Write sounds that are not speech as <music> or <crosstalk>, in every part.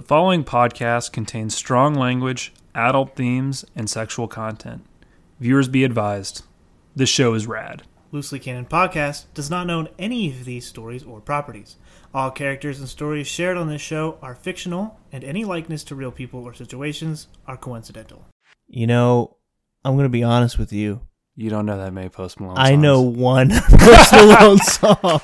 The following podcast contains strong language, adult themes, and sexual content. Viewers be advised. This show is rad. Loosely Canon Podcast does not own any of these stories or properties. All characters and stories shared on this show are fictional, and any likeness to real people or situations are coincidental. You know, I'm gonna be honest with you. You don't know that many Post Malone I songs. know one <laughs> Post Malone song.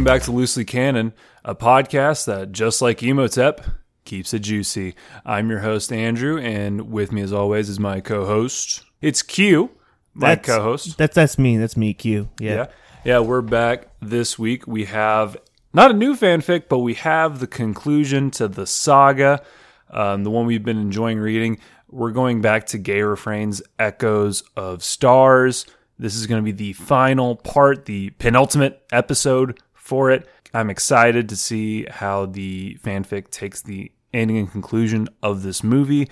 Welcome back to Loosely Canon, a podcast that, just like Imhotep, keeps it juicy. I'm your host, Andrew, and with me, as always, is my co host. It's Q, my That's- co host. That's that's me. That's me. Q. Yeah. Yeah. Yeah, we're back this week. We have not a new fanfic, but we have the conclusion to the saga, um, the one we've been enjoying reading. We're going back to Gayrefrain's Echoes of Stars. This is going to be the final part, the penultimate episode for it. I'm excited to see how the fanfic takes the ending and conclusion of this movie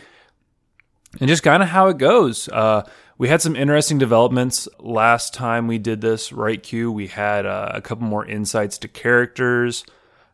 and just kind of how it goes. Uh, we had some interesting developments last time we did this, right? Q. We had uh, a couple more insights to characters.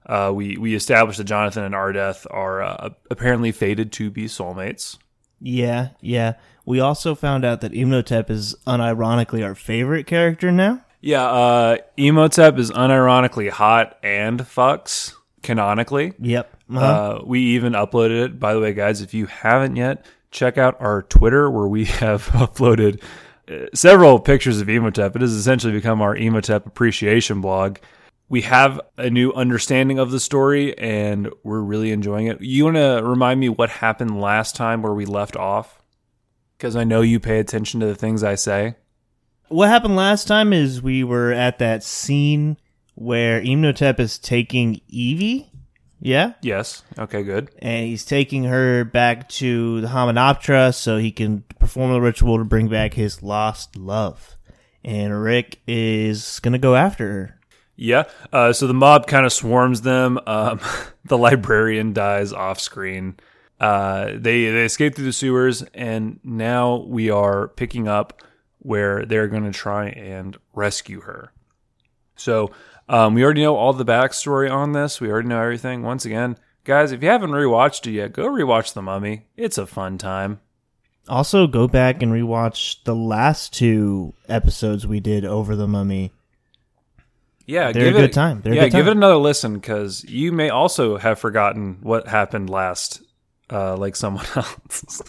Uh, we we established that Jonathan and Ardeth are uh, apparently fated to be soulmates. Yeah. Yeah. We also found out that Imhotep is unironically our favorite character now. Yeah, uh, Imhotep is unironically hot and fucks canonically. Yep. Uh-huh. Uh, we even uploaded it. By the way, guys, if you haven't yet, check out our Twitter where we <laughs> have uploaded uh, several pictures of Imhotep. It has essentially become our Emotep appreciation blog. We have a new understanding of the story and we're really enjoying it. You want to remind me what happened last time where we left off? Because I know you pay attention to the things I say. What happened last time is we were at that scene where Imhotep is taking Evie. Yeah. Yes. Okay, good. and he's taking her back to the Hamunaptra so he can perform the ritual to bring back his lost love. And Rick is gonna go after her. Yeah. Uh, so the mob kind of swarms them. Um, <laughs> the librarian dies off screen. Uh, they they escape through the sewers, and now we are picking up where they're going to try and rescue her. So um, we already know all the backstory on this. We already know everything. Once again, guys, if you haven't rewatched it yet, go rewatch The Mummy. It's a fun time. Also, go back and rewatch the last two episodes we did over the mummy. Yeah, They're a give good it, time. They're yeah, good give it another listen because you may also have forgotten what happened last, uh, like someone <laughs> else.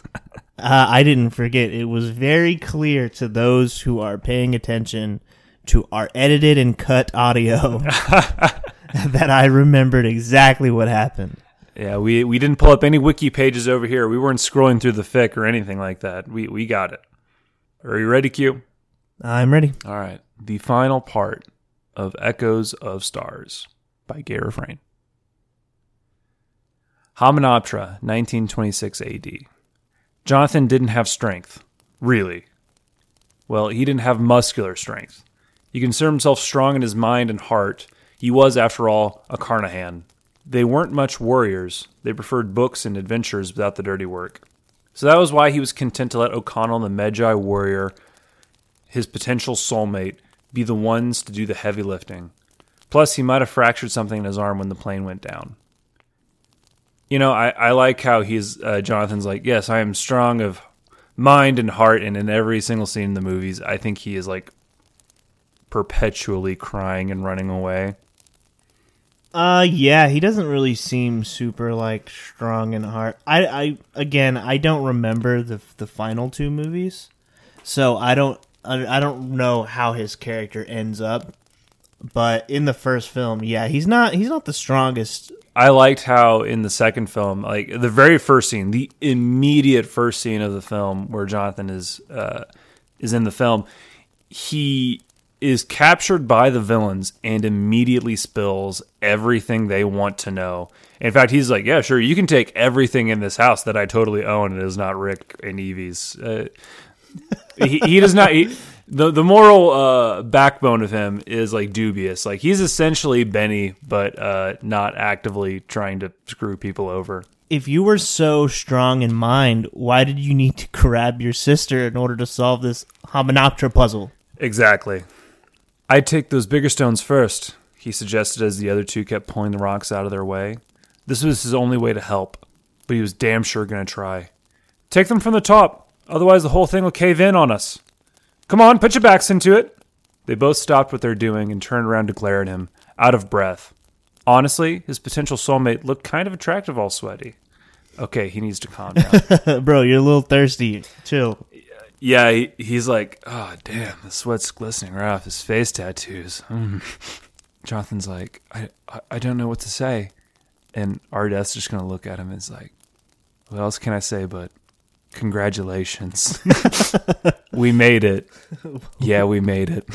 Uh, I didn't forget. It was very clear to those who are paying attention to our edited and cut audio <laughs> that I remembered exactly what happened. yeah, we we didn't pull up any wiki pages over here. We weren't scrolling through the fic or anything like that. We we got it. Are you ready, Q? I'm ready. All right. The final part of Echoes of Stars by Gay Refrain. Hamunaptra, 1926 AD. Jonathan didn't have strength. Really. Well, he didn't have muscular strength. He considered himself strong in his mind and heart. He was, after all, a Carnahan. They weren't much warriors. They preferred books and adventures without the dirty work. So that was why he was content to let O'Connell, the Medjai warrior, his potential soulmate, be the ones to do the heavy lifting. Plus, he might have fractured something in his arm when the plane went down. You know, I, I like how he's uh, Jonathan's like, yes, I am strong of mind and heart, and in every single scene in the movies, I think he is like perpetually crying and running away. Uh, yeah, he doesn't really seem super like strong in heart. I, I again, I don't remember the the final two movies, so I don't, I, I don't know how his character ends up. But in the first film, yeah, he's not, he's not the strongest. I liked how in the second film, like the very first scene, the immediate first scene of the film where Jonathan is uh, is in the film, he is captured by the villains and immediately spills everything they want to know. In fact, he's like, "Yeah, sure, you can take everything in this house that I totally own. It is not Rick and Evie's." Uh, he, he does not. He, the the moral uh, backbone of him is like dubious. Like he's essentially Benny, but uh, not actively trying to screw people over. If you were so strong in mind, why did you need to <laughs> grab your sister in order to solve this Hamunaptra puzzle? Exactly. I'd take those bigger stones first, he suggested as the other two kept pulling the rocks out of their way. This was his only way to help, but he was damn sure going to try. Take them from the top, otherwise the whole thing will cave in on us. Come on, put your backs into it. They both stopped what they were doing and turned around to glare at him, out of breath. Honestly, his potential soulmate looked kind of attractive all sweaty. Okay, he needs to calm down. <laughs> Bro, you're a little thirsty. Chill. yeah, he, he's like, oh, damn, the sweat's glistening right off his face tattoos. Mm. <laughs> Jonathan's like, I, I, I don't know what to say. And Ardeth's just going to look at him and is like, what else can I say but congratulations? <laughs> we made it. Yeah, we made it.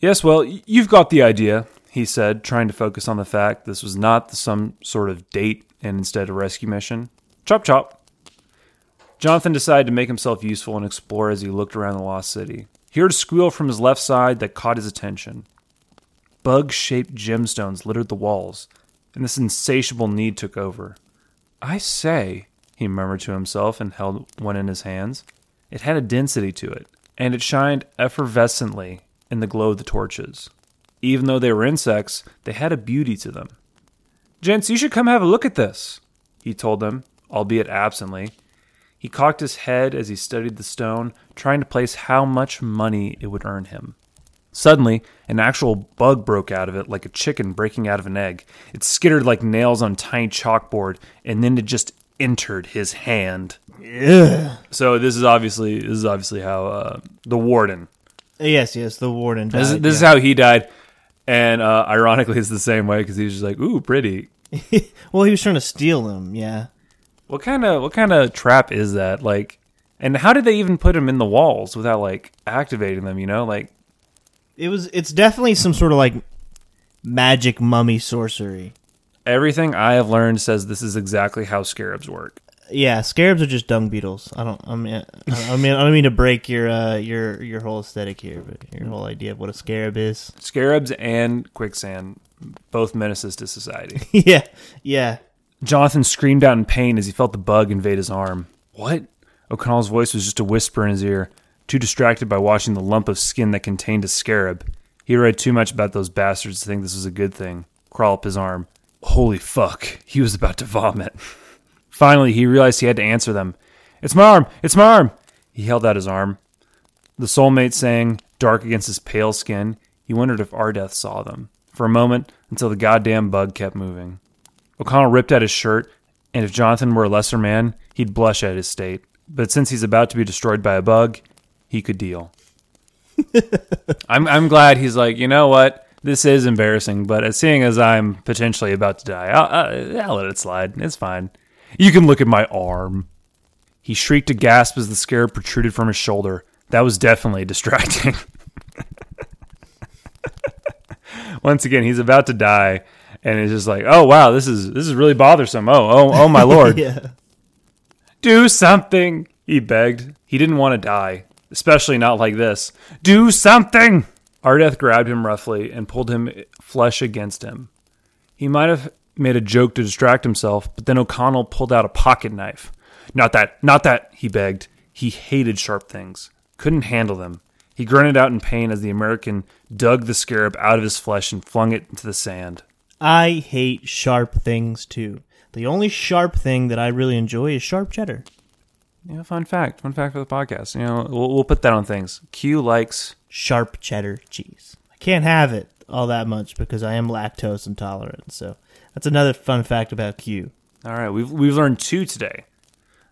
yes, well, you've got the idea, he said, trying to focus on the fact this was not some sort of date and instead a rescue mission. Chop chop. Jonathan decided to make himself useful and explore as he looked around the lost city. He heard a squeal from his left side that caught his attention. Bug shaped gemstones littered the walls, and this insatiable need took over. I say, he murmured to himself and held one in his hands. It had a density to it, and it shined effervescently in the glow of the torches. Even though they were insects, they had a beauty to them. Gents, you should come have a look at this, he told them, albeit absently. He cocked his head as he studied the stone, trying to place how much money it would earn him. Suddenly, an actual bug broke out of it like a chicken breaking out of an egg. It skittered like nails on tiny chalkboard, and then it just entered his hand. Ugh. So this is obviously this is obviously how uh, the warden. Yes, yes, the warden died. This, is, this is how he died, and uh, ironically, it's the same way because he's just like, "Ooh, pretty." <laughs> well, he was trying to steal them, yeah. What kind of what kind of trap is that? Like, and how did they even put him in the walls without like activating them? You know, like It was it's definitely some sort of like magic mummy sorcery. Everything I have learned says this is exactly how scarabs work. Yeah, scarabs are just dung beetles. I don't. I mean, I mean, I don't mean to break your uh, your your whole aesthetic here, but your whole idea of what a scarab is. Scarabs and quicksand, both menaces to society. <laughs> yeah, yeah. Jonathan screamed out in pain as he felt the bug invade his arm. What? O'Connell's voice was just a whisper in his ear, too distracted by watching the lump of skin that contained a scarab. He read too much about those bastards to think this was a good thing. Crawl up his arm. Holy fuck. He was about to vomit. Finally, he realized he had to answer them. It's my arm! It's my arm! He held out his arm. The soulmate sang, dark against his pale skin. He wondered if Ardeth saw them. For a moment, until the goddamn bug kept moving. O'Connell ripped at his shirt, and if Jonathan were a lesser man, he'd blush at his state. But since he's about to be destroyed by a bug, he could deal. <laughs> I'm I'm glad he's like, you know what? This is embarrassing, but as seeing as I'm potentially about to die, I'll, I'll, let it slide. It's fine. You can look at my arm. He shrieked a gasp as the scarab protruded from his shoulder. That was definitely <laughs> distracting. Once again, he's about to die, and it's just like, oh wow, this is this is really bothersome. Oh oh oh my <laughs> lord, Yeah. do something! He begged. He didn't want to die, especially not like this. Do something! Ardeth grabbed him roughly and pulled him flesh against him. He might have made a joke to distract himself, but then O'Connell pulled out a pocket knife. Not that, not that, he begged. He hated sharp things, couldn't handle them. He grunted out in pain as the American dug the scarab out of his flesh and flung it into the sand. I hate sharp things too. The only sharp thing that I really enjoy is sharp cheddar. Yeah, fun fact. Fun fact for the podcast. You know, we'll, we'll put that on things. Q likes. Sharp cheddar cheese. I can't have it all that much because I am lactose intolerant. So that's another fun fact about Q. All right, we've we've learned two today.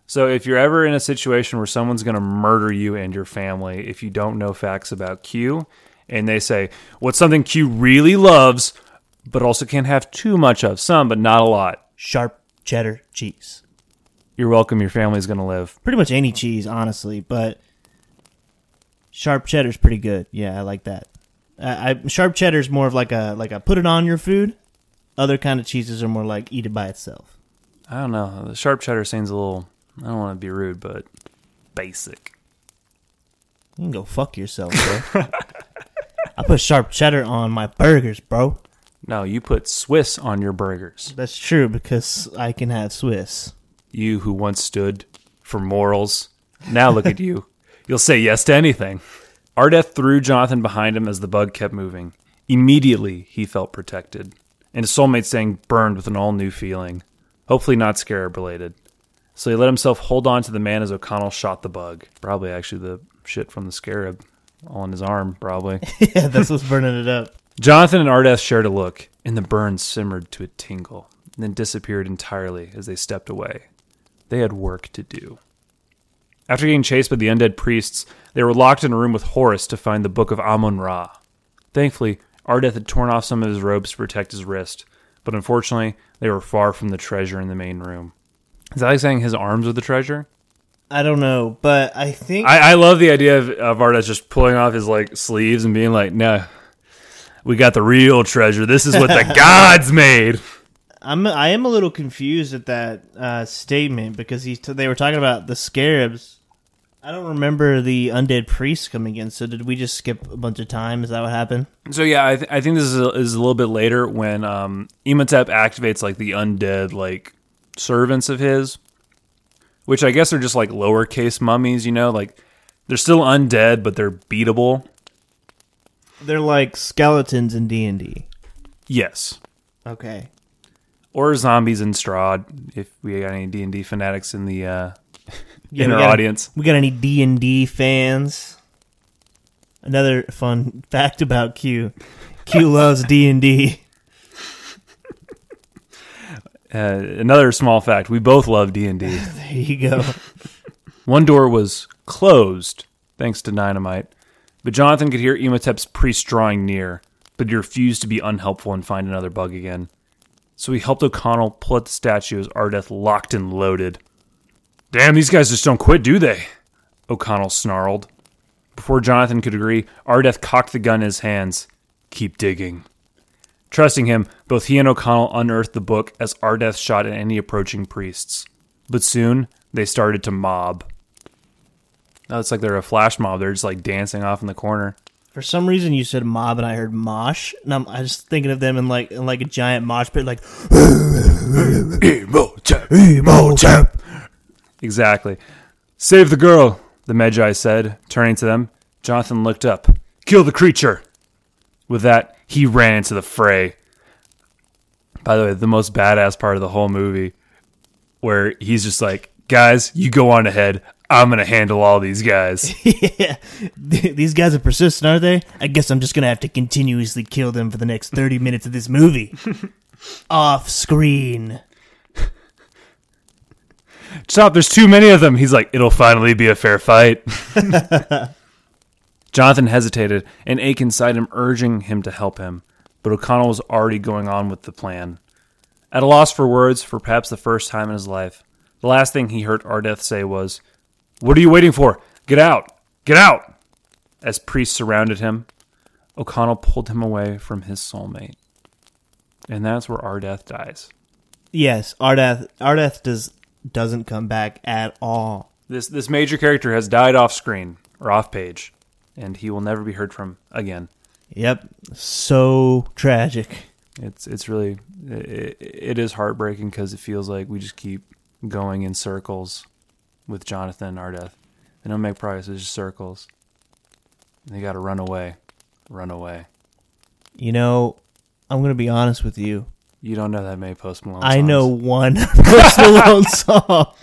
So if you're ever in a situation where someone's going to murder you and your family, if you don't know facts about Q, and they say what's something Q really loves, but also can't have too much of, some but not a lot. Sharp cheddar cheese. You're welcome. Your family's going to live. Pretty much any cheese, honestly, but sharp cheddar's pretty good. Yeah, I like that. I, I sharp cheddar's more of like a like a put it on your food. Other kind of cheeses are more like eat it by itself. I don't know. The sharp cheddar seems a little. I don't want to be rude, but basic. You can go fuck yourself, bro. I put sharp cheddar on my burgers, bro. No, you put Swiss on your burgers. That's true because I can have Swiss. You who once stood for morals, now look at you. You'll say yes to anything. Ardeth threw Jonathan behind him as the bug kept moving. Immediately, he felt protected, and his soulmate sang burned with an all new feeling, hopefully not scarab related. So he let himself hold on to the man as O'Connell shot the bug. Probably actually the shit from the scarab all in his arm, probably. <laughs> yeah, that's what's burning it up. Jonathan and Ardeth shared a look, and the burn simmered to a tingle, and then disappeared entirely as they stepped away. They had work to do. After getting chased by the undead priests, they were locked in a room with Horus to find the Book of Amun Ra. Thankfully, Ardeth had torn off some of his robes to protect his wrist, but unfortunately, they were far from the treasure in the main room. Is that like saying his arms are the treasure? I don't know, but I think I, I love the idea of, of Ardeth just pulling off his like sleeves and being like, "No, we got the real treasure. This is what the <laughs> gods made." I'm I am a little confused at that uh, statement because he they were talking about the scarabs. I don't remember the undead priests coming in. So did we just skip a bunch of time? Is that what happened? So yeah, I, th- I think this is a, is a little bit later when um, Imhotep activates like the undead like servants of his, which I guess are just like lowercase mummies. You know, like they're still undead, but they're beatable. They're like skeletons in D and D. Yes, Okay. or zombies in Strahd. If we got any D and D fanatics in the uh, Yeah, in our got- audience, We got any D and D fans? Another fun <laughs> fact about Q. Q loves D and D. <laughs> uh, another small fact: we both love D and D. <laughs> There you go. One door was closed, thanks to dynamite, but Jonathan could hear Imhotep's priest drawing near, but he refused to be unhelpful and find another bug again. So he helped O'Connell pull at the statue as Ardeth locked and loaded. Damn, these guys just don't quit, do they? O'Connell snarled. Before Jonathan could agree, Ardeth cocked the gun in his hands. Keep digging. Trusting him, both he and O'Connell unearthed the book as Ardeth shot at any approaching priests. But soon, they started to mob. Now it's like they're a flash mob. They're just like dancing off in the corner. For some reason, you said mob, and I heard mosh, and I'm I just thinking of them in like in like a giant mosh pit, like Exactly. Save the girl, the Medjai said, turning to them. Jonathan looked up. Kill the creature! With that, he ran into the fray. By the way, the most badass part of the whole movie, where he's just like, guys, you go on ahead. I'm going to handle all these guys. <laughs> yeah, <laughs> these guys are persistent, aren't they? I guess I'm just gonna have to continuously kill them for the next thirty minutes of this movie, <laughs> off screen. Stop, there's too many of them. He's like, it'll finally be a fair fight. <laughs> Jonathan hesitated, and ache inside him urging him to help him, but O'Connell was already going on with the plan. At a loss for words, for perhaps the first time in his life, the last thing he heard Ardeth say was, What are you waiting for? Get out! Get out! As priests surrounded him, O'Connell pulled him away from his soulmate. And that's where Ardeth dies. Yes, Ardeth Ardeth does doesn't come back at all. This this major character has died off screen or off page, and he will never be heard from again. Yep, so tragic. It's it's really it, it is heartbreaking because it feels like we just keep going in circles with Jonathan and Ardeth. They don't make progress; it's just circles. And they got to run away, run away. You know, I'm gonna be honest with you. You don't know that many Post Malone. I know one <laughs> Post Malone <laughs> song.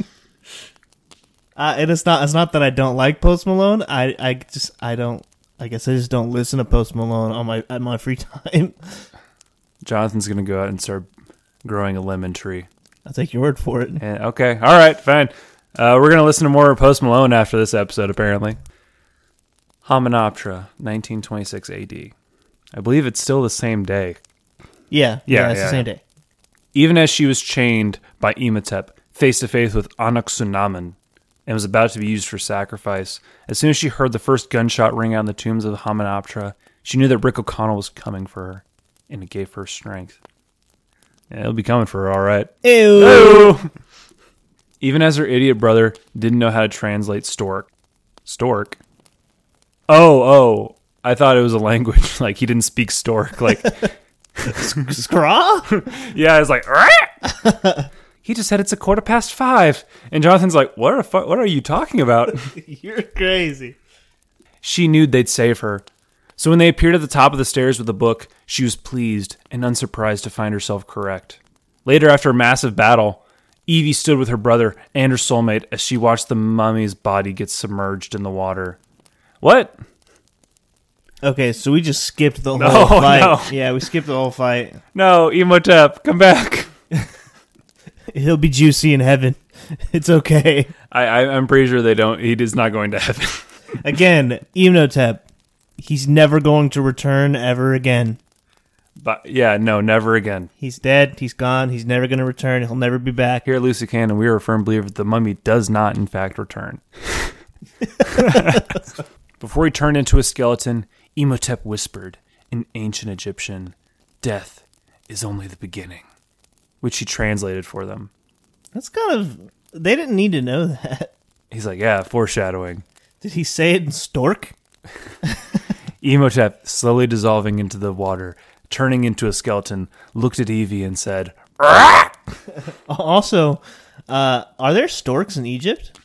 Uh, and it's not it's not that I don't like Post Malone. I, I just I don't I guess I just don't listen to Post Malone on my at my free time. Jonathan's gonna go out and start growing a lemon tree. I'll take your word for it. And, okay, all right, fine. Uh, we're gonna listen to more of Post Malone after this episode, apparently. Hamunaptra, 1926 AD. I believe it's still the same day. Yeah, Yeah, yeah, it's yeah, the same yeah. day. Even as she was chained by Imhotep, face to face with Anck-su-namun, and was about to be used for sacrifice, as soon as she heard the first gunshot ring out in the tombs of the Hamunaptra, she knew that Rick O'Connell was coming for her, and it gave her strength. Yeah, it'll be coming for her, all right. Ew. Even as her idiot brother didn't know how to translate stork. Stork? Oh, oh. I thought it was a language. <laughs> Like he didn't speak stork. Like, <laughs> Scraw? yeah, it's like, he just said it's a quarter past five. And Jonathan's like, what, are, fu- what are you talking about? <laughs> You're crazy. She knew they'd save her. So when they appeared at the top of the stairs with the book, she was pleased and unsurprised to find herself correct. Later, after a massive battle, Evie stood with her brother and her soulmate as she watched the mummy's body get submerged in the water. What? Okay, so we just skipped the No, whole <laughs> fight. no. Yeah, we skipped the whole fight. No, Imhotep, come back. <laughs> He'll be juicy in heaven. <laughs> It's okay. I, I, I'm pretty sure they don't. He is not going to heaven. Again, Imhotep. He's never going to return ever again. but yeah, no, never again. He's dead. He's gone. He's never going to return. He'll never be back. Here at Loosely Canon, we are a firm believer that the mummy does not, in fact, return. Before he turned into a skeleton, Imhotep whispered in ancient Egyptian, Death is only the beginning, which he translated for them. That's kind of. They didn't need to know that. He's like, Yeah, foreshadowing. Did he say it in stork? <laughs> Imhotep, slowly dissolving into the water, turning into a skeleton, looked at Evie and said, <laughs> Also, uh, are there storks in Egypt?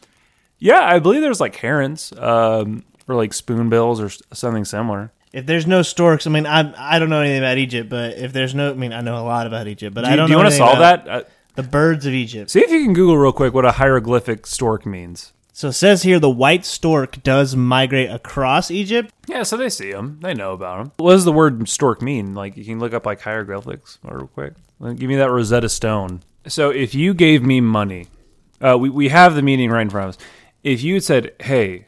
Yeah, I believe there's like herons, um, or like spoonbills or something similar. If there's no storks, I mean, I I don't know anything about Egypt, but if there's no, I mean, I know a lot about Egypt, but Do I don't. do you know want to solve that? Uh, The birds of Egypt. see if you can Google real quick what a hieroglyphic stork means. So it says here the white stork does migrate across Egypt. Yeah, so they see them. They know about them. What does the word stork mean? Like, you can look up like hieroglyphics real quick. Like, Give me that Rosetta Stone. So, if you gave me money, uh, we we have the meaning right in front of us. If you had said, "Hey,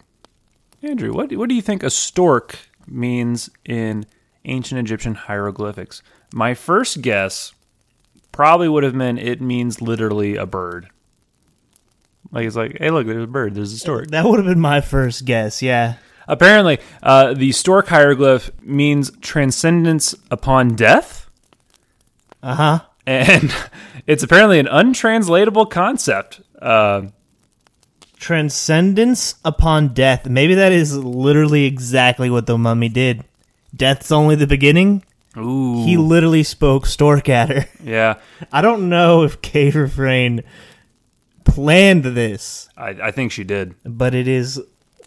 Andrew, what what do you think a stork means in ancient Egyptian hieroglyphics?" My first guess probably would have meant it means literally a bird. Like it's like, hey, look, there's a bird. There's a stork. That would have been my first guess. Yeah. Apparently, uh, the stork hieroglyph means transcendence upon death, Uh huh. and <laughs> it's apparently an untranslatable concept. Uh, Transcendence upon death. Maybe that is literally exactly what the mummy did. Death's only the beginning. ooh, He literally spoke stork at her. yeah, <laughs> I don't know if Gayrefrain planned this, I, I think she did. but it is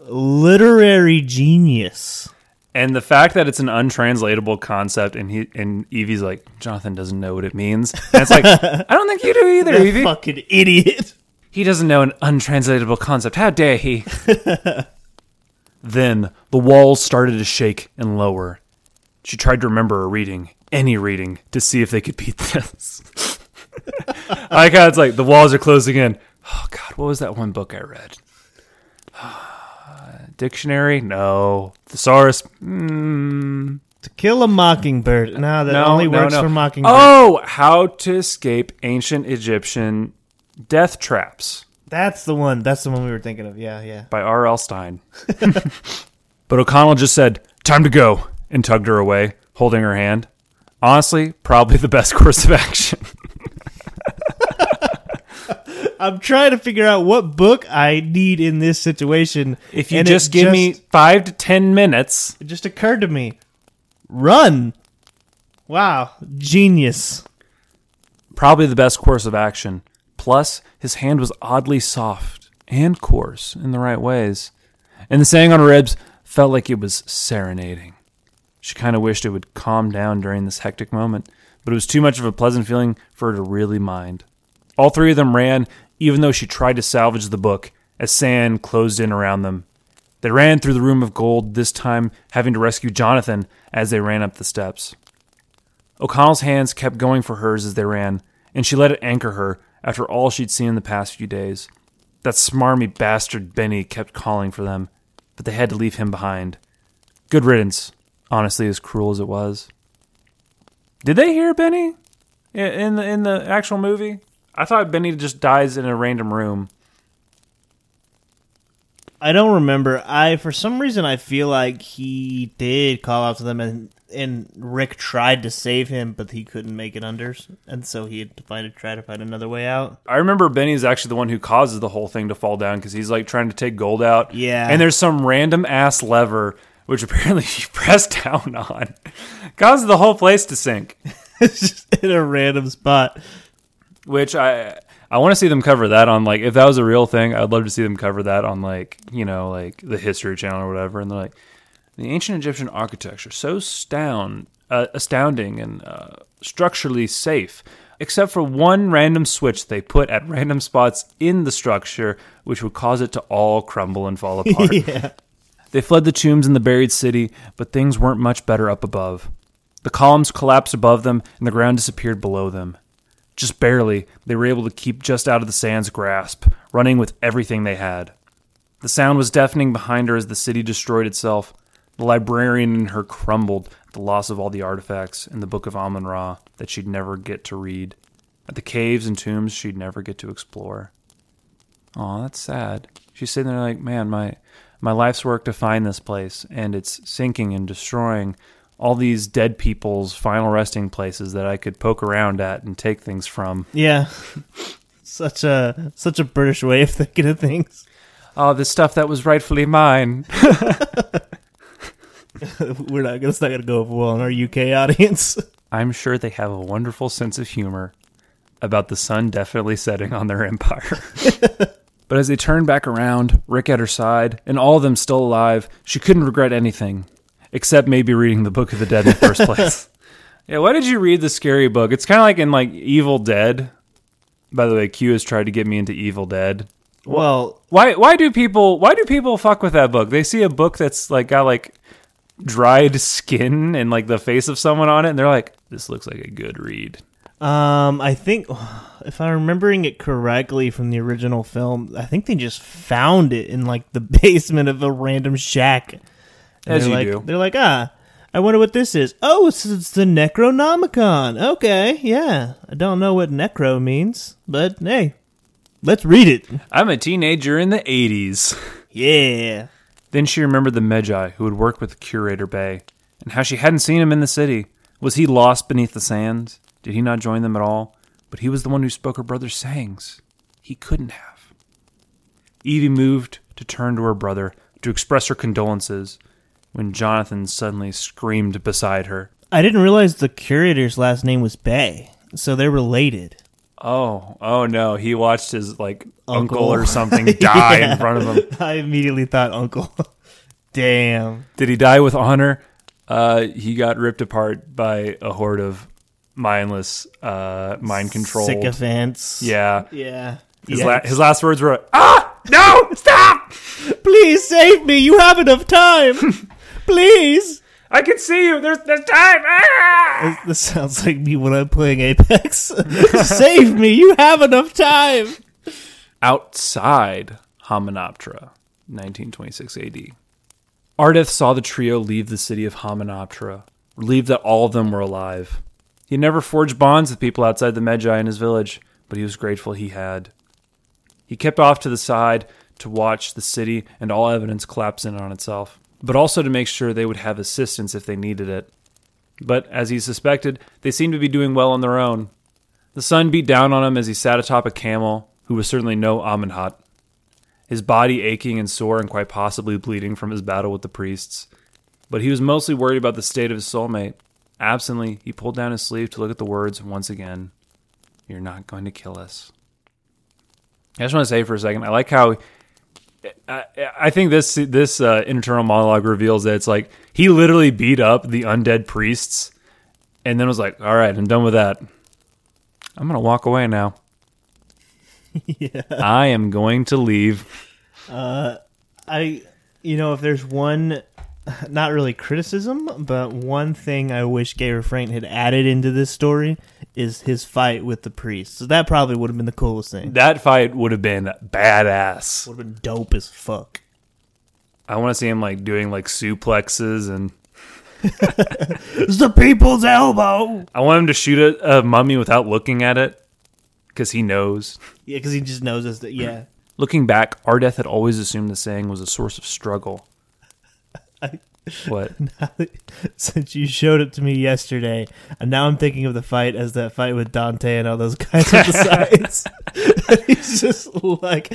literary genius. And the fact that it's an untranslatable concept, and he and Evie's like, Jonathan doesn't know what it means. And it's like, <laughs> I don't think you do either, Evie. fucking idiot. He doesn't know an untranslatable concept. How dare he? <laughs> then the walls started to shake and lower. She tried to remember a reading, any reading, to see if they could beat this. <laughs> I like how it's like the walls are closing in. Oh God, what was that one book I read? <sighs> Dictionary? No. Thesaurus? Mm, To kill a mockingbird. No, that no, only no, works no. for mockingbird. Oh, how to escape ancient Egyptian death traps. That's the one. That's the one we were thinking of. Yeah, yeah. by R.L. Stine. <laughs> but O'Connell just said, Time to go, and tugged her away, holding her hand. Honestly, probably the best <laughs> course of action. <laughs> I'm trying to figure out what book I need in this situation. If you and it just give me five to ten minutes, It just occurred to me. Run. Wow. Genius. probably the best course of action. Plus, his hand was oddly soft and coarse in the right ways. And the saying on her ribs felt like it was serenading. She kind of wished it would calm down during this hectic moment, but it was too much of a pleasant feeling for her to really mind. All three of them ran, even though she tried to salvage the book, as sand closed in around them. They ran through the room of gold, this time having to rescue Jonathan as they ran up the steps. O'Connell's hands kept going for hers as they ran, and she let it anchor her after all she'd seen in the past few days. That smarmy bastard Benny kept calling for them, but they had to leave him behind. Good riddance, honestly, as cruel as it was. Did they hear Benny in the in the actual movie? I thought Benny just dies in a random room. I don't remember. I for some reason I feel like he did call out to them and and Rick tried to save him, but he couldn't make it under, and so he had to find to try to find another way out. I remember Benny's actually the one who causes the whole thing to fall down because he's like trying to take gold out. Yeah. And there's some random ass lever which <laughs> apparently she pressed down on, caused the whole place to sink. <laughs> it's just in a random spot. Which I I want to see them cover that on like if that was a real thing, I'd love to see them cover that on like you know like the History Channel or whatever. And they're like the ancient Egyptian architecture so uh, astounding and uh, structurally safe, except for one random switch they put at <laughs> random spots in the structure, which would cause it to all crumble and fall <laughs> apart. yeah. They fled the tombs in the buried city, but things weren't much better up above. The columns collapsed above them, and the ground disappeared below them. Just barely, they were able to keep just out of the sand's grasp, running with everything they had. The sound was deafening behind her as the city destroyed itself. The librarian in her crumbled at the loss of all the artifacts and the Book of Amun Ra that she'd never get to read, at the caves and tombs she'd never get to explore. Aw, that's sad. She's sitting there like, man, my my life's work to find this place, and it's sinking and destroying all these dead people's final resting places that I could poke around at and take things from. Yeah. <laughs> such a such a British way of thinking of things. Oh, the stuff that was rightfully mine. <laughs> <laughs> We're not gonna it's not gonna go over well in our UK audience. I'm sure they have a wonderful sense of humor about the sun definitely setting on their empire. but as they turned back around, Rick at her side, and all of them still alive, she couldn't regret anything, except maybe reading the Book of the Dead in the first <laughs> place. yeah, why did you read the scary book? It's kind of like in like Evil Dead. By the way, Q has tried to get me into Evil Dead. well, Why? Why do people? Why do people fuck with that book? They see a book that's like got like dried skin and like the face of someone on it, and they're like, "This looks like a good read." um I think if I'm remembering it correctly from the original film, I think they just found it in like the <laughs> basement of a random shack. And As they're you like, do. They're like, ah, I wonder what this is. Oh, it's, it's the Necronomicon. Okay, yeah. I don't know what necro means, but hey, let's read it. I'm a teenager in the '80s. Yeah. Then she remembered the Medjai who had worked with Curator Bey, and how she hadn't seen him in the city. Was he lost beneath the sands? Did he not join them at all? But he was the one who spoke her brother's sayings. He couldn't have. Evie moved to turn to her brother to express her condolences when Jonathan suddenly screamed beside her. I didn't realize the curator's last name was Bey, so they're related. Oh, oh no, he watched his like uncle, Uncle. or <laughs> something die Yeah. in front of him. <laughs> I immediately thought uncle. <laughs> Damn. Did he die with honor? Uh, he got ripped apart by a horde of mindless, uh, mind controlled. Sycophants. Yeah. Yeah. His, Yeah. la- his last words were, "Ah, no, stop! Please save me. You have enough time. Please. I can see you. There's there's time." Ah! This, this sounds like me when I'm playing Apex. <laughs> save me. You have enough time. Outside Hamunaptra, 1926 AD. Ardeth saw the trio leave the city of Hamunaptra, relieved that all of them were alive. He had never forged bonds with people outside the Medjai in his village, but he was grateful he had. He kept off to the side to watch the city and all evidence collapse in on itself, but also to make sure they would have assistance if they needed it. But as he suspected, they seemed to be doing well on their own. The sun beat down on him as he sat atop a camel, who was certainly no Amenhot, his body aching and sore and quite possibly bleeding from his battle with the priests. But he was mostly worried about the state of his soulmate. Absently, he pulled down his sleeve to look at the words once again You're not going to kill us. I just want to say for a second, I like how. I, I think this this uh, internal monologue reveals that it's like he literally beat up the undead priests, and then was like, "All right, I'm done with that. I'm gonna walk away now. <laughs> yeah. I am going to leave." I, you know, if there's one, not really criticism, but one thing I wish Gayrefrain had added into this story is his fight with the priest. So that probably would have been the coolest thing. That fight would have been badass. Would have been dope as fuck. I want to see him like doing like suplexes, and It's <laughs> the people's elbow. I want him to shoot a, a mummy without looking at it because he knows. Yeah, because he just knows us that. Yeah, Looking back, Ardeth had always assumed the saying was a source of struggle. <laughs> I, <laughs> What? <laughs> Since you showed it to me yesterday, and now I'm thinking of the fight as that fight with Dante and all those guys on the sides. <laughs> He's just like,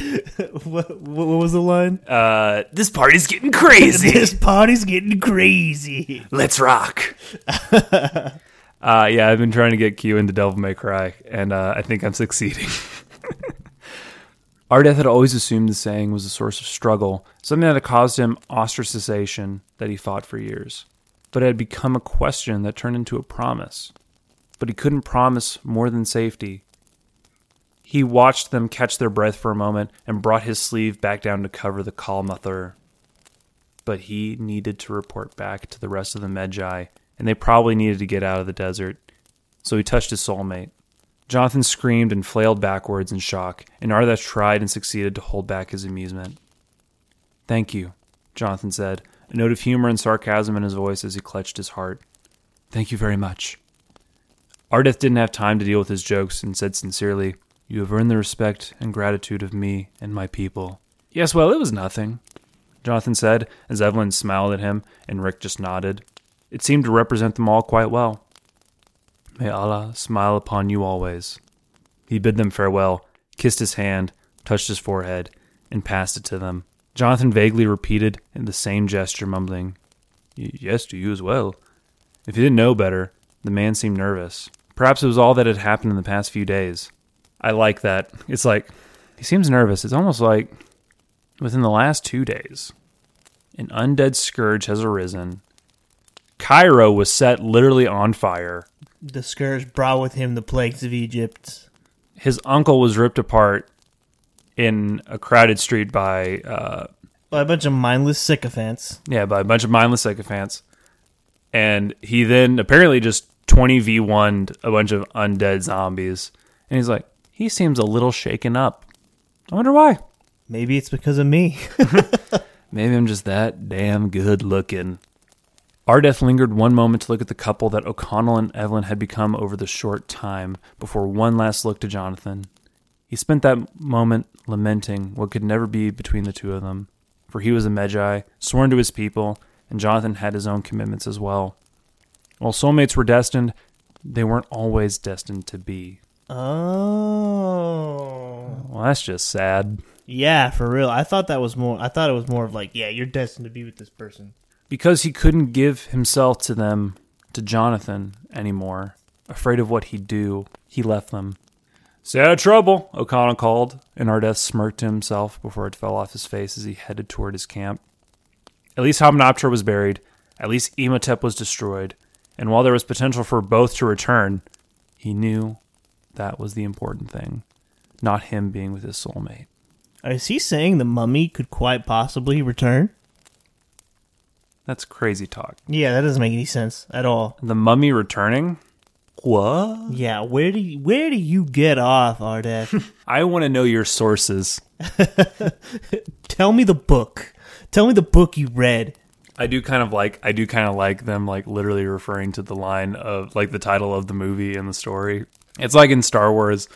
what, what was the line? Uh, this party's getting crazy. This party's getting crazy. Let's rock. uh, yeah, I've been trying to get Q into Devil May Cry, and uh, I think I'm succeeding. Ardeth had always assumed the saying was a source of struggle, something that had caused him ostracization that he fought for years. But it had become a question that turned into a promise. But he couldn't promise more than safety. He watched them catch their breath for a moment and brought his sleeve back down to cover the Kalmathur. But he needed to report back to the rest of the Medjai, and they probably needed to get out of the desert. So he touched his soulmate. Jonathan screamed and flailed backwards in shock, and Ardeth tried and succeeded to hold back his amusement. Thank you, Jonathan said, a note of humor and sarcasm in his voice as he clutched his heart. Thank you very much. Ardeth didn't have time to deal with his jokes and said sincerely, You have earned the respect and gratitude of me and my people. Yes, well, it was nothing, Jonathan said as Evelyn smiled at him and Rick just nodded. It seemed to represent them all quite well. May Allah smile upon you always. He bid them farewell, kissed his hand, touched his forehead, and passed it to them. Jonathan vaguely repeated in the same gesture, mumbling, Yes, to you as well. If he didn't know better, the man seemed nervous. Perhaps it was all that had happened in the past few days. I like that. It's like, he seems nervous. It's almost like within the last two days, an undead scourge has arisen. Cairo was set literally on fire. The scourge brought with him the plagues of Egypt. his uncle was ripped apart in a crowded street by uh, By a bunch of mindless sycophants. yeah by a bunch of mindless sycophants and he then apparently just 20 v 1 a bunch of undead zombies and he's like he seems a little shaken up i wonder why Maybe it's because of me. <laughs> <laughs> maybe i'm just that damn good looking Ardeth lingered one moment to look at the couple that O'Connell and Evelyn had become over the short time before one last look to Jonathan. He spent that moment lamenting what could never be between the two of them, for he was a Medjai, sworn to his people, and Jonathan had his own commitments as well. While soulmates were destined, they weren't always destined to be. oh. Well, that's just sad. Yeah, for real. I thought that was more I thought it was more of like, yeah, you're destined to be with this person. Because he couldn't give himself to them, to Jonathan, anymore. Afraid of what he'd do, he left them. Stay out of trouble, O'Connell called, and Ardeth smirked to himself before it fell off his face as he headed toward his camp. At least Hamunaptra was buried, at least Imhotep was destroyed, and while there was potential for both to return, he knew that was the important thing, not him being with his soulmate. Is he saying the mummy could quite possibly return? That's crazy talk. Yeah, that doesn't make any sense at all. The mummy returning? What? Yeah, where do you, where do you get off, Ardeth? <laughs> I want to know your sources. <laughs> Tell me the book. Tell me the book you read. I do kind of like I do kind of like them like literally referring to the line of like the title of the movie and the story. It's like in Star Wars.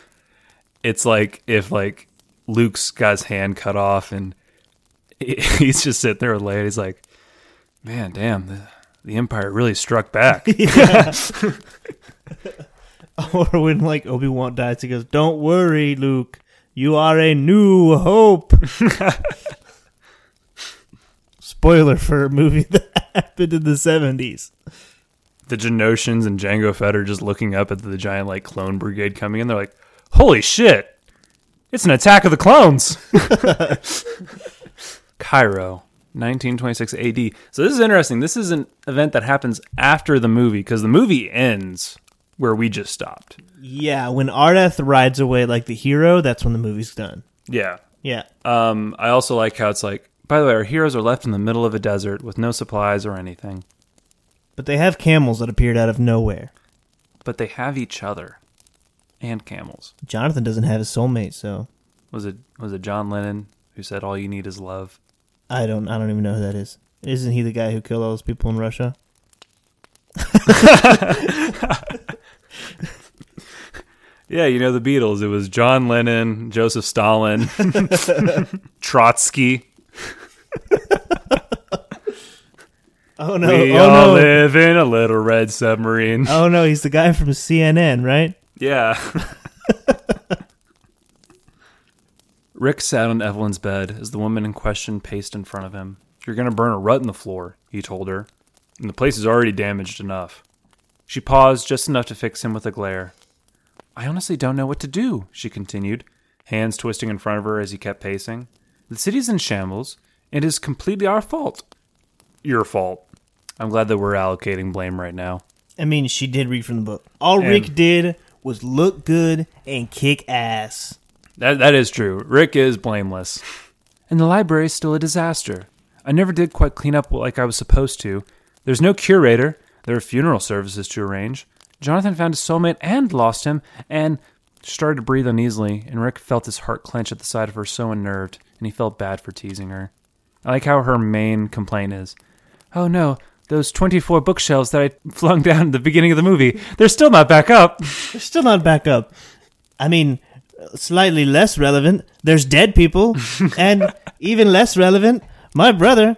It's like if like Luke's got his hand cut off and <laughs> he's just sitting there with Leia. He's like, "Man, damn, the, the Empire really struck back." <laughs> <laughs> Or when like Obi Wan dies, he goes, "Don't worry, Luke. You are a new hope." <laughs> Spoiler for a movie that happened in the seventies. the Geonosians and Jango Fett are just looking up at the giant like clone brigade coming in. They're like, "Holy shit! It's an attack of the clones!" Cairo, 1926 AD. So this is interesting. This is an event that happens after the movie because the movie ends where we just stopped. Yeah, when Ardeth rides away like the hero, that's when the movie's done. Yeah. Yeah. Um, I also like how it's like. By the way, our heroes are left in the middle of a desert with no supplies or anything, But they have camels that appeared out of nowhere. but they have each other and camels. Jonathan doesn't have his soulmate, so Was it was it John Lennon who said all you need is love? I don't I don't even know who that is. Isn't he the guy who killed all those people in Russia? <laughs> Yeah, you know the Beatles. It was John Lennon, Joseph Stalin, <laughs> Trotsky. <laughs> Oh no! we oh all no! live in a little red submarine. Oh no! He's the guy from CNN, right? Yeah. Rick sat on Evelyn's bed as the woman in question paced in front of him. You're going to burn a rut in the floor, he told her, and the place is already damaged enough. She paused just enough to fix him with a glare. I honestly don't know what to do, she continued, hands twisting in front of her as he kept pacing. The city's in shambles, and it is completely our fault. Your fault. I'm glad that we're allocating blame right now. I mean, she did read from the book. All And- Rick did was look good and kick ass. That that is true. Rick is blameless. And the library is still a disaster. I never did quite clean up like I was supposed to. There's no curator. There are funeral services to arrange. Jonathan found his soulmate and lost him, and started to breathe uneasily, and Rick felt his heart clench at the sight of her so unnerved, and he felt bad for teasing her. I like how her main complaint is, Oh no, those 24 bookshelves that I <laughs> flung down at the beginning of the movie, they're still not back up. They're still not back up. I mean, slightly less relevant. There's dead people, <laughs> and even less relevant. My brother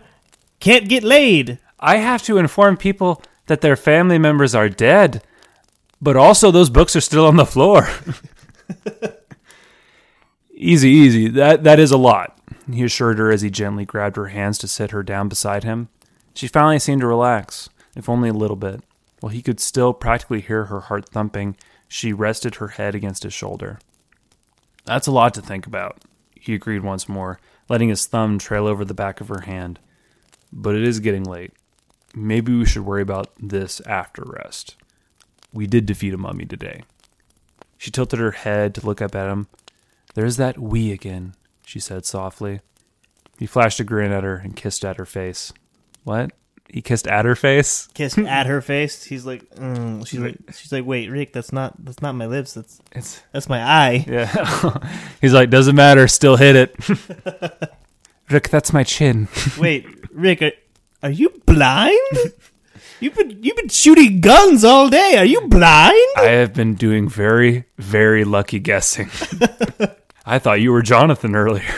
can't get laid. I have to inform people that their family members are dead, but also those books are still on the floor. <laughs> easy, easy. That that is a lot. He assured her as he gently grabbed her hands to sit her down beside him. She finally seemed to relax, if only a little bit. While he could still practically hear her heart thumping, she rested her head against his shoulder. That's a lot to think about, he agreed once more, letting his thumb trail over the back of her hand. But it is getting late. Maybe we should worry about this after rest. We did defeat a mummy today. She tilted her head to look up at him. There's that we again, she said softly. He flashed a grin at her and kissed at her face. What? He kissed at her face? Kissed at her face. He's like, mm. she's like, she's like, wait, Rick, that's not that's not my lips. That's It's that's my eye. yeah. <laughs> He's like, doesn't matter, still hit it. <laughs> Rick, that's my chin. <laughs> Wait, Rick, are, are you blind? You've been you've been shooting guns all day. Are you blind? I have been doing very, very lucky guessing. I thought you were Jonathan earlier.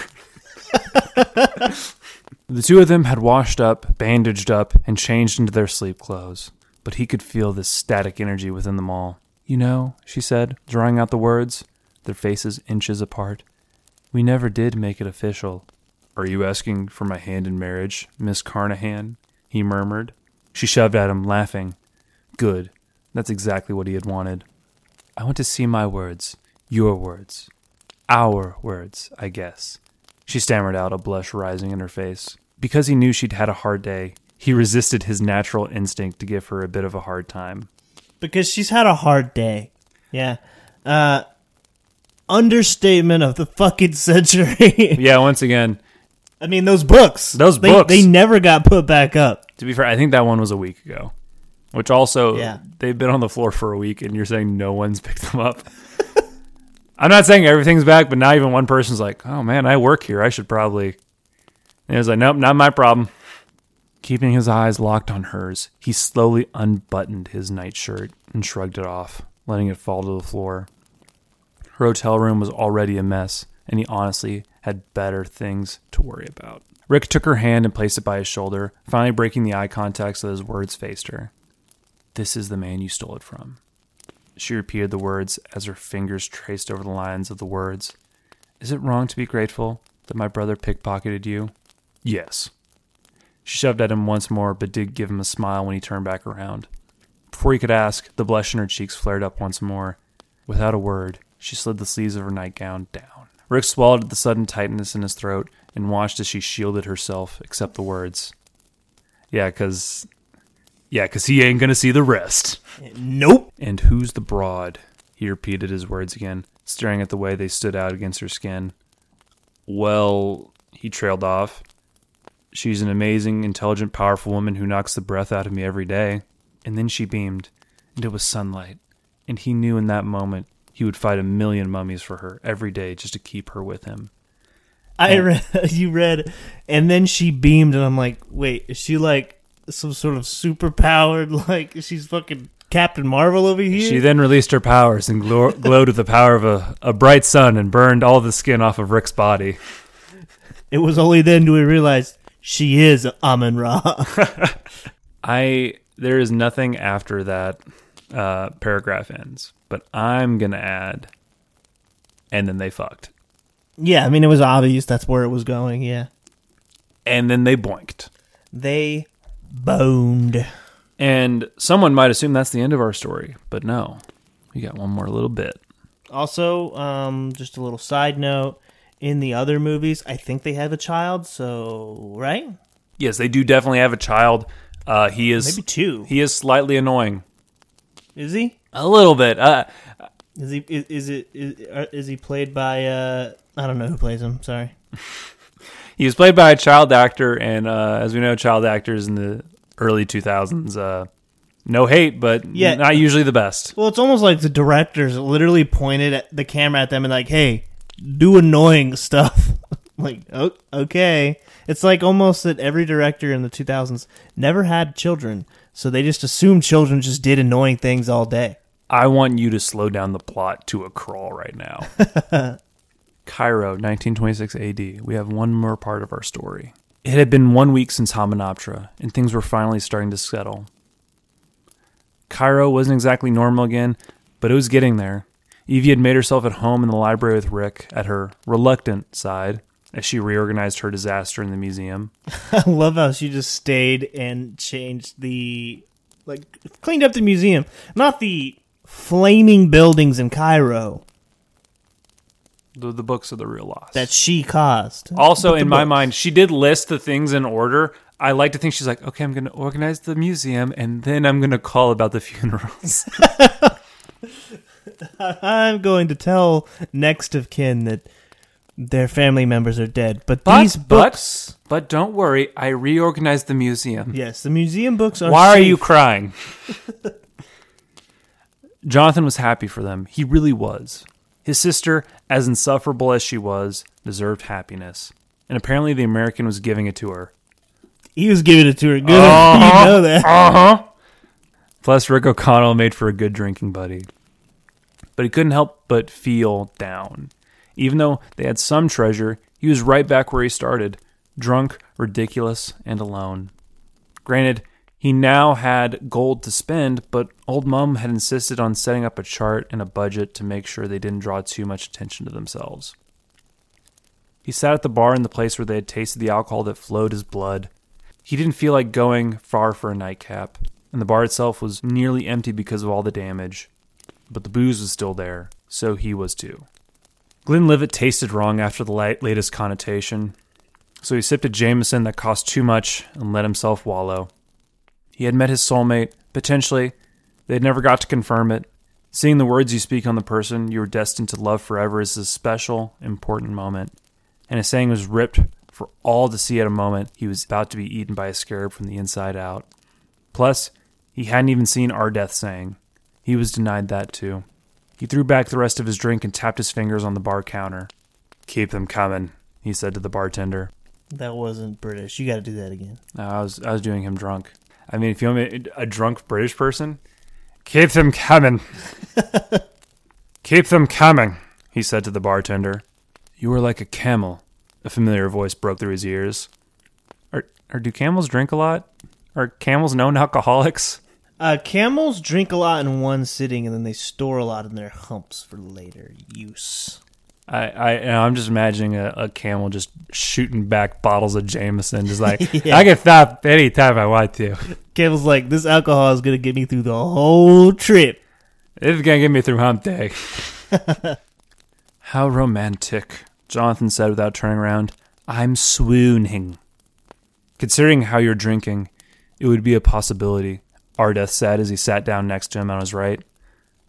The two of them had washed up, bandaged up, and changed into their sleep clothes, but he could feel this static energy within them all. You know, she said, drawing out the words, their faces inches apart. We never did make it official. Are you asking for my hand in marriage, Miss Carnahan? He murmured. She shoved at him, laughing. Good. That's exactly what he had wanted. I want to see my words, your words, our words, I guess. She stammered out, a blush rising in her face. Because he knew she'd had a hard day, he resisted his natural instinct to give her a bit of a hard time. Because she's had a hard day. Yeah. Uh understatement of the fucking century. <laughs> Yeah, once again, I mean those books. Those they, books. They never got put back up. to be fair, I think that one was a week ago. Which also, Yeah. they've been on the floor for a week, and you're saying no one's <laughs> picked them up. I'm not saying everything's back, but now even one person's like, "Oh man, I work here. I should probably." He was like, "Nope, not my problem." Keeping his eyes locked on hers, he slowly unbuttoned his nightshirt and shrugged it off, letting it fall to the floor. Her hotel room was already a mess, and he honestly had better things to worry about. Rick took her hand and placed it by his shoulder, finally breaking the eye contact so that his words faced her. This is the man you stole it from. She repeated the words as her fingers traced over the lines of the words. Is it wrong to be grateful that my brother pickpocketed you? Yes. She shoved at him once more, but did give him a smile when he turned back around. Before he could ask, the blush in her cheeks flared up once more. Without a word, she slid the sleeves of her nightgown down. Rick swallowed at the sudden tightness in his throat and watched as she shielded herself, except the words. Yeah, 'cause Yeah, 'cause he ain't gonna see the rest. Nope. And who's the broad? He repeated his words again, staring at the way they stood out against her skin. Well, he trailed off. She's an amazing, intelligent, powerful woman who knocks the breath out of me every day. And then she beamed, and it was sunlight. And he knew in that moment he would fight a million mummies for her every day just to keep her with him. I read <laughs> you read and then she beamed and I'm like, wait, is she like some sort of superpowered, <laughs> like she's fucking Captain Marvel over here? She then released her powers and glo- <laughs> glowed with the power of a, a bright sun and burned all the skin off of Rick's body. it was only then do we realize she is Amon Ra. <laughs> I there is nothing after that uh, paragraph ends, but I'm gonna add, and then they fucked, Yeah, I mean it was obvious that's where it was going. Yeah, and then they boinked, they boned. and someone might assume that's the end of our story, but no, we got one more little bit. Also, um, just a little side note: in the other movies, I think they have a child. So right, Yes, they do definitely have a child. Uh, he is maybe two. he is slightly annoying, Is he? a little bit. Uh, Is he? Is, is it? Is, is he played by? uh I don't know who plays him. Sorry. <laughs> he was played by a child actor, and uh, as we know, child actors in the early 2000s, uh, no hate, but Yeah. not usually the best. Well, it's almost like the directors literally pointed at the camera at them and like, "Hey, do annoying <laughs> stuff." like, oh, okay. It's like almost that every director in the 2000s never had children, so they just assumed children just did annoying things all day. I want you to slow down the plot to a crawl right now. <laughs> Cairo, 1926 AD. We have one more part of our story. It had been one week since Hamunaptra, and things were finally starting to settle. Cairo wasn't exactly normal again, but it was getting there. Evie had made herself at home in the library with Rick at her reluctant side as she reorganized her disaster in the museum. <laughs> I love how she just stayed and changed the like cleaned up the museum, not the flaming buildings in Cairo The, the books are the real loss. that she caused. Also, in my books. mind, she did list the things in order. I like to think she's like, okay, I'm going to organize the museum and then I'm going to call about the funerals. <laughs> <laughs> I'm going to tell next of kin that their family members are dead. But, But, these books, but, but don't worry, I reorganized the museum. yes, the museum books are. Why are you crying? Jonathan was happy for them. He really was. His sister, as insufferable as she was, deserved happiness. And apparently the American was giving it to her. He was giving it to her. Good, <laughs> Uh-huh. you know that. Uh huh. Plus, Rick O'Connell made for a good drinking buddy. But he couldn't help but feel down. Even though they had some treasure, he was right back where he started drunk, ridiculous, and alone. Granted, he now had gold to spend, but Old Mum had insisted on setting up a chart and a budget to make sure they didn't draw too much attention to themselves. He sat at the bar in the place where they had tasted the alcohol that flowed his blood. He didn't feel like going far for a nightcap, and the bar itself was nearly empty because of all the damage. But the booze was still there, so he was too. Glenlivet tasted wrong after the latest connotation, so he sipped a Jameson that cost too much and let himself wallow. He had met his soulmate, potentially. They had never got to confirm it. Seeing the words you speak on the person you are destined to love forever is a special, important moment. And his saying was ripped for all to see at a moment he was about to be eaten by a scarab from the inside out. Plus, he hadn't even seen Ardeth saying. He was denied that too. He threw back the rest of his drink and tapped his fingers on the bar counter. Keep them coming, he said to the bartender. That wasn't British. You got to do that again. No, I was I was doing him drunk. I mean, if you want me a drunk British person, keep them coming. <laughs> keep them coming, he said to the bartender. You are like a camel. A familiar voice broke through his ears. Or, or do camels drink a lot? Are camels known alcoholics? Uh, camels drink a lot in one sitting, and then they store a lot in their humps for later use. I, I I'm just imagining a, a camel just shooting back bottles of Jameson, just like <laughs> Yeah. I can stop anytime I want to. Camel's like, this alcohol is gonna get me through the whole trip. It's gonna get me through hump day. <laughs> How romantic, Jonathan said without turning around. I'm swooning. Considering how you're drinking, it would be a possibility, Ardeth said as he sat down next to him on his right.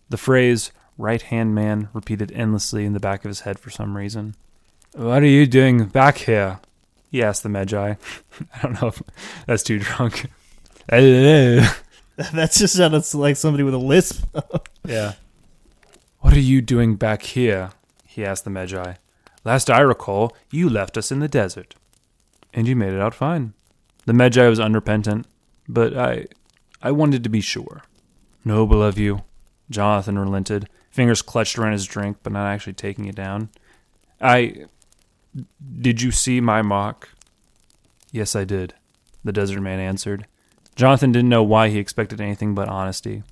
The phrase right hand man repeated endlessly in the back of his head for some reason. What are you doing back here? He asked the Medjai. <laughs> I don't know if <laughs> that's too drunk. <laughs> that just sounded like somebody with a lisp. Yeah. What are you doing back here? he asked the Medjai. Last I recall, you left us in the desert. And you made it out fine. The Medjai was unrepentant, but I I wanted to be sure. Noble of you, Jonathan relented, fingers clutched around his drink, but not actually taking it down. I did you see my mock? Yes, I did, the desert man answered. Jonathan didn't know why he expected anything but honesty.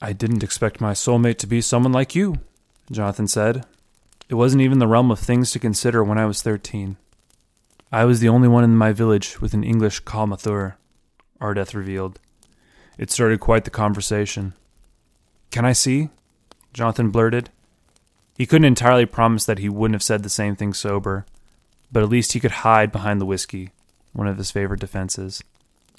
I didn't expect my soulmate to be someone like you, Jonathan said. It wasn't even the realm of things to consider when I was 13. I was the only one in my village with an English Kalmathur, Ardeth revealed. It started quite the conversation. Can I see? Jonathan blurted. He couldn't entirely promise that he wouldn't have said the same thing sober, but at least he could hide behind the whiskey, one of his favorite defenses.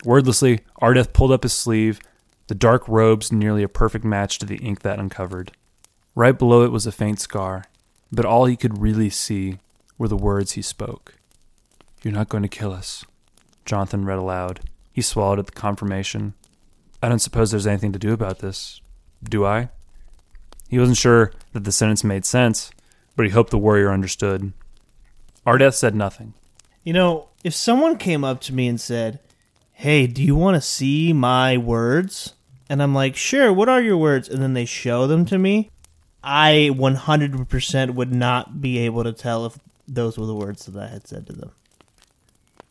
Wordlessly, Ardeth pulled up his sleeve, the dark robes nearly a perfect match to the ink that uncovered. Right below it was a faint scar, but all he could really see were the words he spoke. You're not going to kill us, Jonathan read aloud. He swallowed at the confirmation. I don't suppose there's anything to do about this, do I? He wasn't sure that the sentence made sense, but he hoped the warrior understood. Ardeth said nothing. You know, if someone came up to me and said, Hey, do you want to see my words? And I'm like, Sure, what are your words? And then they show them to me, I 100% would not be able to tell if those were the words that I had said to them.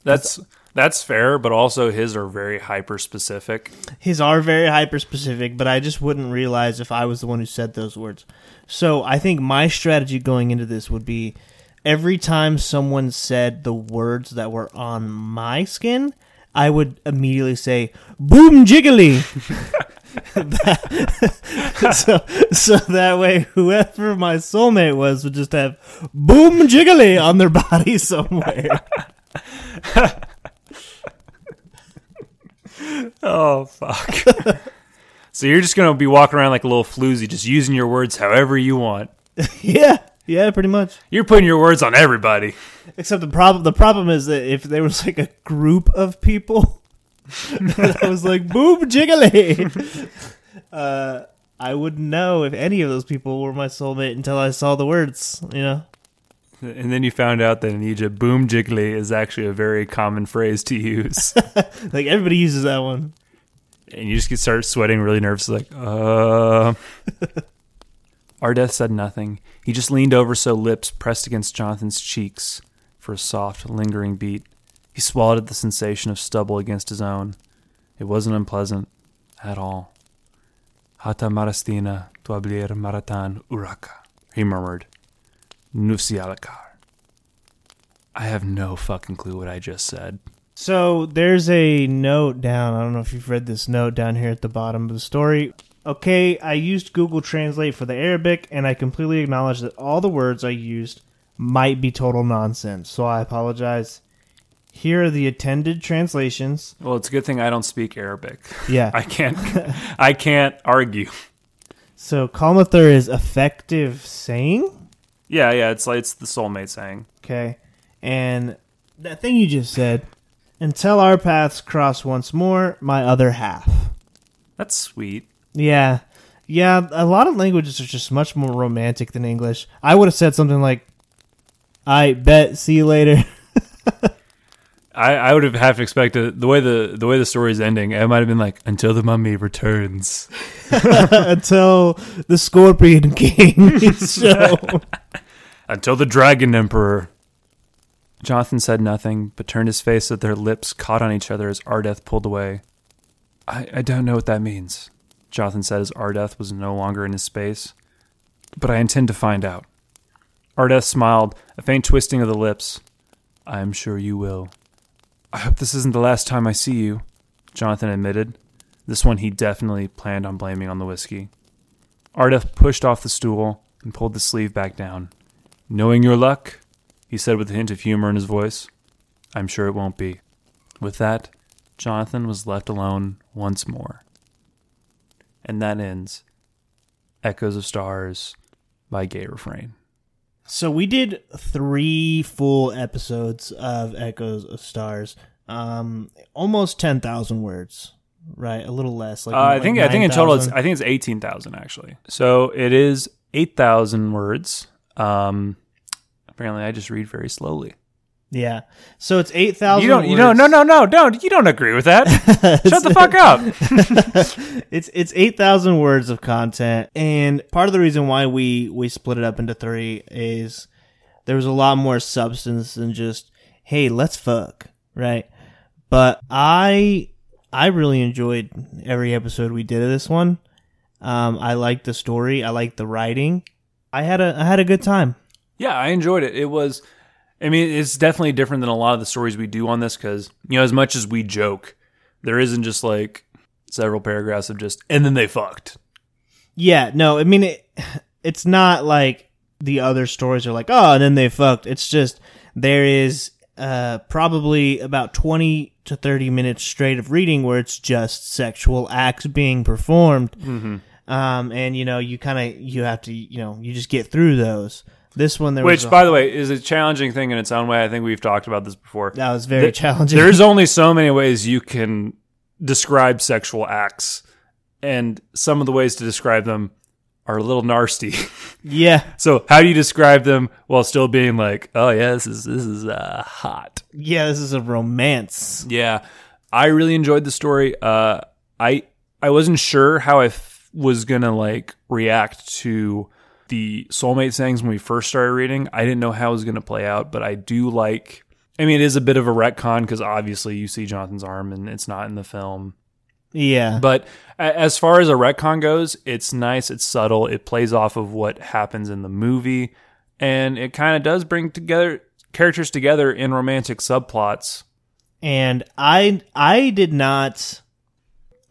That's that's fair, but also his are very hyper specific. His are very hyper specific, but I just wouldn't realize if I was the one who said those words. So I think my strategy going into this would be every time someone said the words that were on my skin, I would immediately say, Boom jiggly! <laughs> <laughs> so, so that way, whoever my soulmate was would just have boom jiggly on their body <laughs> somewhere. <laughs> Oh fuck. <laughs> so you're just gonna be walking around like a little floozy, just using your words however you want. <laughs> yeah, yeah, pretty much. You're putting your words on everybody. Except the problem, the problem is that if there was like a group of people that was like boom jiggly, uh, I wouldn't know if any of those people were my soulmate until I saw the words. You know. And then you found out that in Egypt, boom jiggly is actually a very common phrase to use. <laughs> like everybody uses that one. and you just get start sweating really nervous, like, uh. <laughs> Ardeth said nothing. He just leaned over so lips pressed against Jonathan's cheeks for a soft, lingering beat. He swallowed at the sensation of stubble against his own. It wasn't unpleasant at all. Hata marastina tuablir maratan uraka, he murmured. Nusialakar. I have no fucking clue what I just said. So there's a note down. I don't know if you've read this note down here at the bottom of the story. Okay, I used Google Translate for the Arabic, and I completely acknowledge that all the words I used might be total nonsense. So I apologize. Here are the attended translations. Well, it's a good thing I don't speak Arabic. Yeah. <laughs> I can't I can't argue. So Kalmathur is effective saying. Yeah, yeah, it's like it's the soulmate saying. Okay. And that thing you just said, until our paths cross once more, my other half. That's sweet. Yeah. Yeah, a lot of languages are just much more romantic than English. I would have said something like, I bet, see you later. <laughs> I, I would have half expected the way the the way the story's ending. It might have been like until the mummy returns. <laughs> Until the Scorpion King <laughs> is shown. Until the dragon emperor. Jonathan said nothing, but turned his face so that their lips caught on each other as Ardeth pulled away. I, I don't know what that means, Jonathan said as Ardeth was no longer in his space. But I intend to find out. Ardeth smiled, a faint twisting of the lips. I am sure you will. I hope this isn't the last time I see you, Jonathan admitted. This one he definitely planned on blaming on the whiskey. Ardeth pushed off the stool and pulled the sleeve back down. Knowing your luck, he said with a hint of humor in his voice, I'm sure it won't be. With that, Jonathan was left alone once more. And that ends Echoes of Stars by Gayrefrain. So we did three full episodes of Echoes of Stars. Um, almost ten thousand words, right? A little less. Like Uh, I think I think in total it's I think it's eighteen thousand actually. So it is eight thousand words. Um, apparently, I just read very slowly. Yeah. So it's eight thousand. You don't. You don't. No. No. No. Don't. You don't agree with that. <laughs> Shut the fuck up. <laughs> it's it's eight thousand words of content, and part of the reason why we we split it up into three is there was a lot more substance than just hey let's fuck right. But I I really enjoyed every episode we did of this one. Um, I liked the story. I liked the writing. I had a I had a good time. Yeah, I enjoyed it. It was, I mean, it's definitely different than a lot of the stories we do on this because, you know, as much as we joke, there isn't just like several paragraphs of just, and then they fucked. Yeah, no, I mean it, <sighs> it's not like the other stories are like, oh, and then they fucked. It's just there is uh, probably about 20 to 30 minutes straight of reading where it's just sexual acts being performed. Mm-hmm. Um, and you know, you kind of you have to, you know, you just get through those. This one there Which, was a- by the way, is a challenging thing in its own way. I think we've talked about this before. that was very Th- challenging. There's <laughs> only so many ways you can describe sexual acts, and some of the ways to describe them are a little nasty. <laughs> yeah, so, how do you describe them while still being like, "Oh yeah, this is this is uh, hot"? yeah, this is a romance. Yeah, I really enjoyed the story. Uh, I I wasn't sure how I f- was gonna like react to the soulmate things when we first started reading. I didn't know how it was gonna play out, but I do like. I mean, it is a bit of a retcon because obviously you see Jonathan's arm and it's not in the film. Yeah, But as far as a retcon goes, it's nice, it's subtle, it plays off of what happens in the movie, and it kind of does bring together characters together in romantic subplots. and I I did not.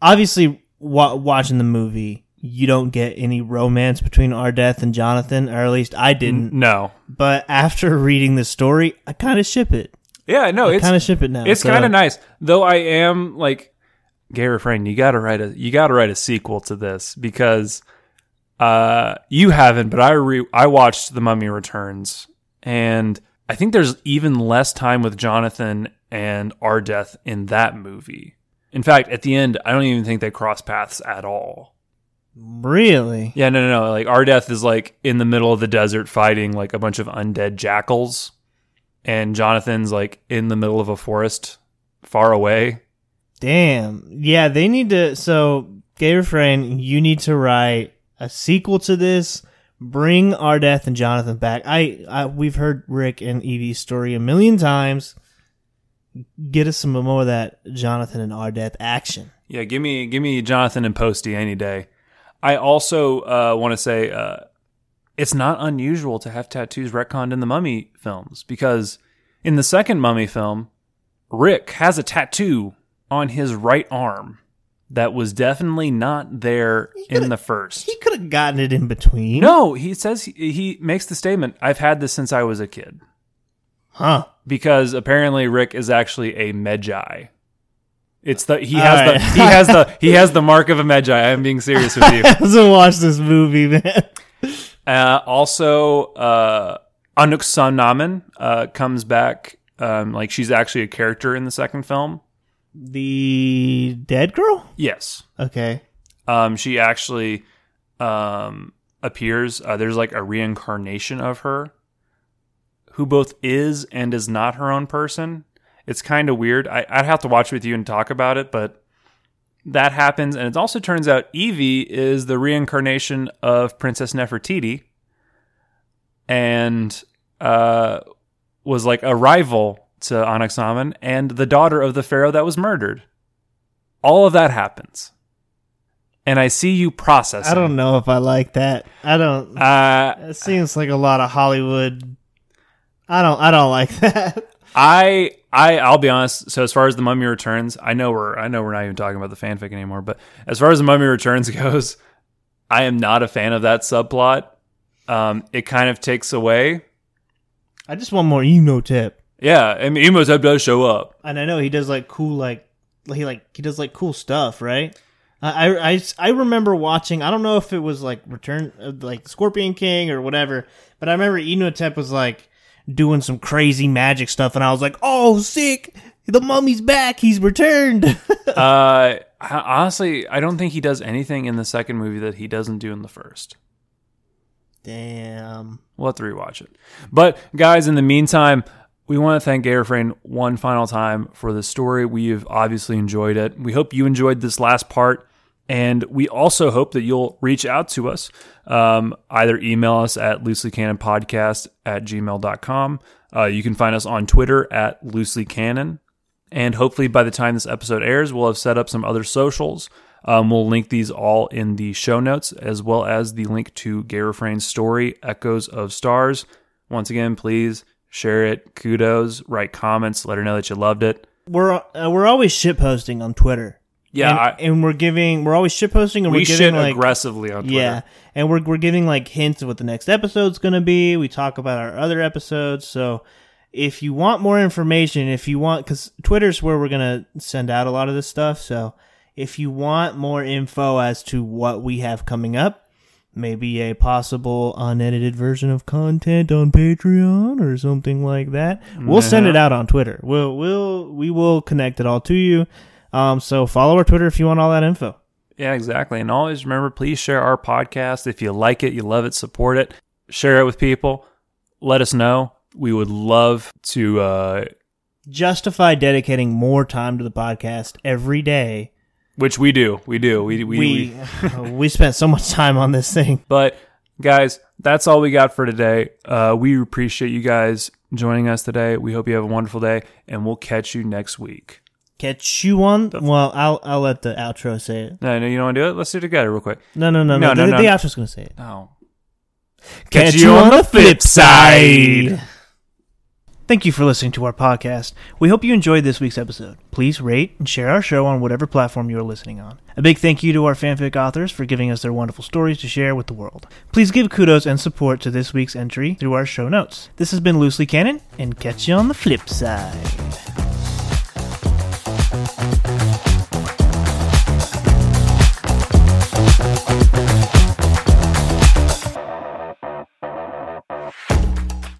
Obviously, wa- watching the movie, you don't get any romance between Ardeth and Jonathan, or at least I didn't. No, But after reading the story, I kind of ship it. yeah, no, it's Kind of ship it now. it's so- kind of nice. Though I am like, Gayrefrain. You got to write a you got to write a sequel to this because uh you haven't, but I re I watched The Mummy Returns, and I think there's even less time with Jonathan and Ardeth in that movie. In fact, at the end, I don't even think they cross paths at all. Really? Yeah, no, no, no. Like Ardeth is like in the middle of the desert fighting like a bunch of undead jackals, and Jonathan's like in the middle of a forest far away. Damn. Yeah, they need to. So, Gayrefrain, you need to write a sequel to this. Bring Ardeth and Jonathan back. I, I we've heard Rick and Evie's story a million times. Get us some more of that Jonathan and Ardeth action. Yeah, give me give me Jonathan and Posty any day. I also uh, want to say uh, it's not unusual to have tattoos retconned in the Mummy films because in the second Mummy film, Rick has a tattoo on his right arm that was definitely not there in the first. He could have gotten it in between. No, he says he, he makes the statement, "I've had this since I was a kid." Huh. because apparently Rick is actually a Medjai. It's the he has the he has the he has the mark of a Medjai. I'm being serious with you. <laughs> Hasn't watched this movie, man. Uh, also, uh, Anck-su-namun uh, comes back. Um, like she's actually a character in the second film. The dead girl? Yes, Okay. um, she actually um, appears. Uh, there's like a reincarnation of her, who both is and is not her own person. It's kind of weird. I, I'd have to watch with you and talk about it, but that happens. And it also turns out Evie is the reincarnation of Princess Nefertiti and uh, was like a rival to Anck-su-namun and the daughter of the pharaoh that was murdered. All of that happens. And I see you processing. I don't know if I like that. I don't. Uh, It seems like a lot of Hollywood. I don't. I don't like <laughs> that. I I I'll be honest. So as far as the Mummy Returns, I know we're I know we're not even talking about the fanfic anymore. But as far as the Mummy Returns <laughs> goes, I am not a fan of that subplot. Um, it kind of takes away. I just want more Imhotep. Yeah, I mean, Imhotep does show up. And I know he does like cool, like he like he does like cool stuff, right? I I, I, I remember watching. I don't know if it was like Return, uh, like Scorpion King or whatever, but I remember Imhotep was like doing some crazy magic stuff, and I was like, "Oh, sick! The mummy's back. He's returned." <laughs> uh, honestly, I don't think he does anything in the second movie that he doesn't do in the first. Damn. We'll have to rewatch it. But guys, in the meantime, we want to thank Gayrefrain one final time for the story. We've obviously enjoyed it. We hope you enjoyed this last part. And we also hope that you'll reach out to us. Um, either email us at looselycanonpodcast at gmail.com. Uh, you can find us on Twitter at looselycanon. And hopefully, by the time this episode airs, we'll have set up some other socials. Um, we'll link these all in the show notes, as well as the link to Gayrefrain's story, Echoes of Stars. Once again, please share it. Kudos, write comments, let her know that you loved it. We're uh, we're always shit posting on Twitter. Yeah, and, I, and we're giving we're always shit posting and we we're shit giving like aggressively on Twitter. yeah, and we're we're giving like hints of what the next episode's gonna be. We talk about our other episodes, so if you want more information, if you want, because Twitter's where we're gonna send out a lot of this stuff. So if you want more info as to what we have coming up, maybe a possible unedited version of content on Patreon or something like that, we'll send it mm-hmm. out on Twitter. We'll we'll we will connect it all to you. Um, so follow our Twitter if you want all that info. Yeah, exactly. And always remember, please share our podcast. If you like it, you love it, support it, share it with people. Let us know. We would love to. Uh, Justify dedicating more time to the podcast every day. which we do. We do. We, we, we, We <laughs> we spent so much time on this thing. But guys, that's all we got for today. Uh, we appreciate you guys joining us today. We hope you have a wonderful day, and we'll catch you next week. Catch you on. Well, I'll I'll let the outro say it. No, no, you don't want to do it? Let's do it together real quick. No, no, no, No, no. no, the, no. the outro's gonna say it. Oh. Catch you on the flip side. Thank you for listening to our podcast. We hope you enjoyed this week's episode. Please rate and share our show on whatever platform you are listening on. A big thank you to our fanfic authors for giving us their wonderful stories to share with the world. Please give kudos and support to this week's entry through our show notes. This has been Loosely Canon, and catch you on the flip side.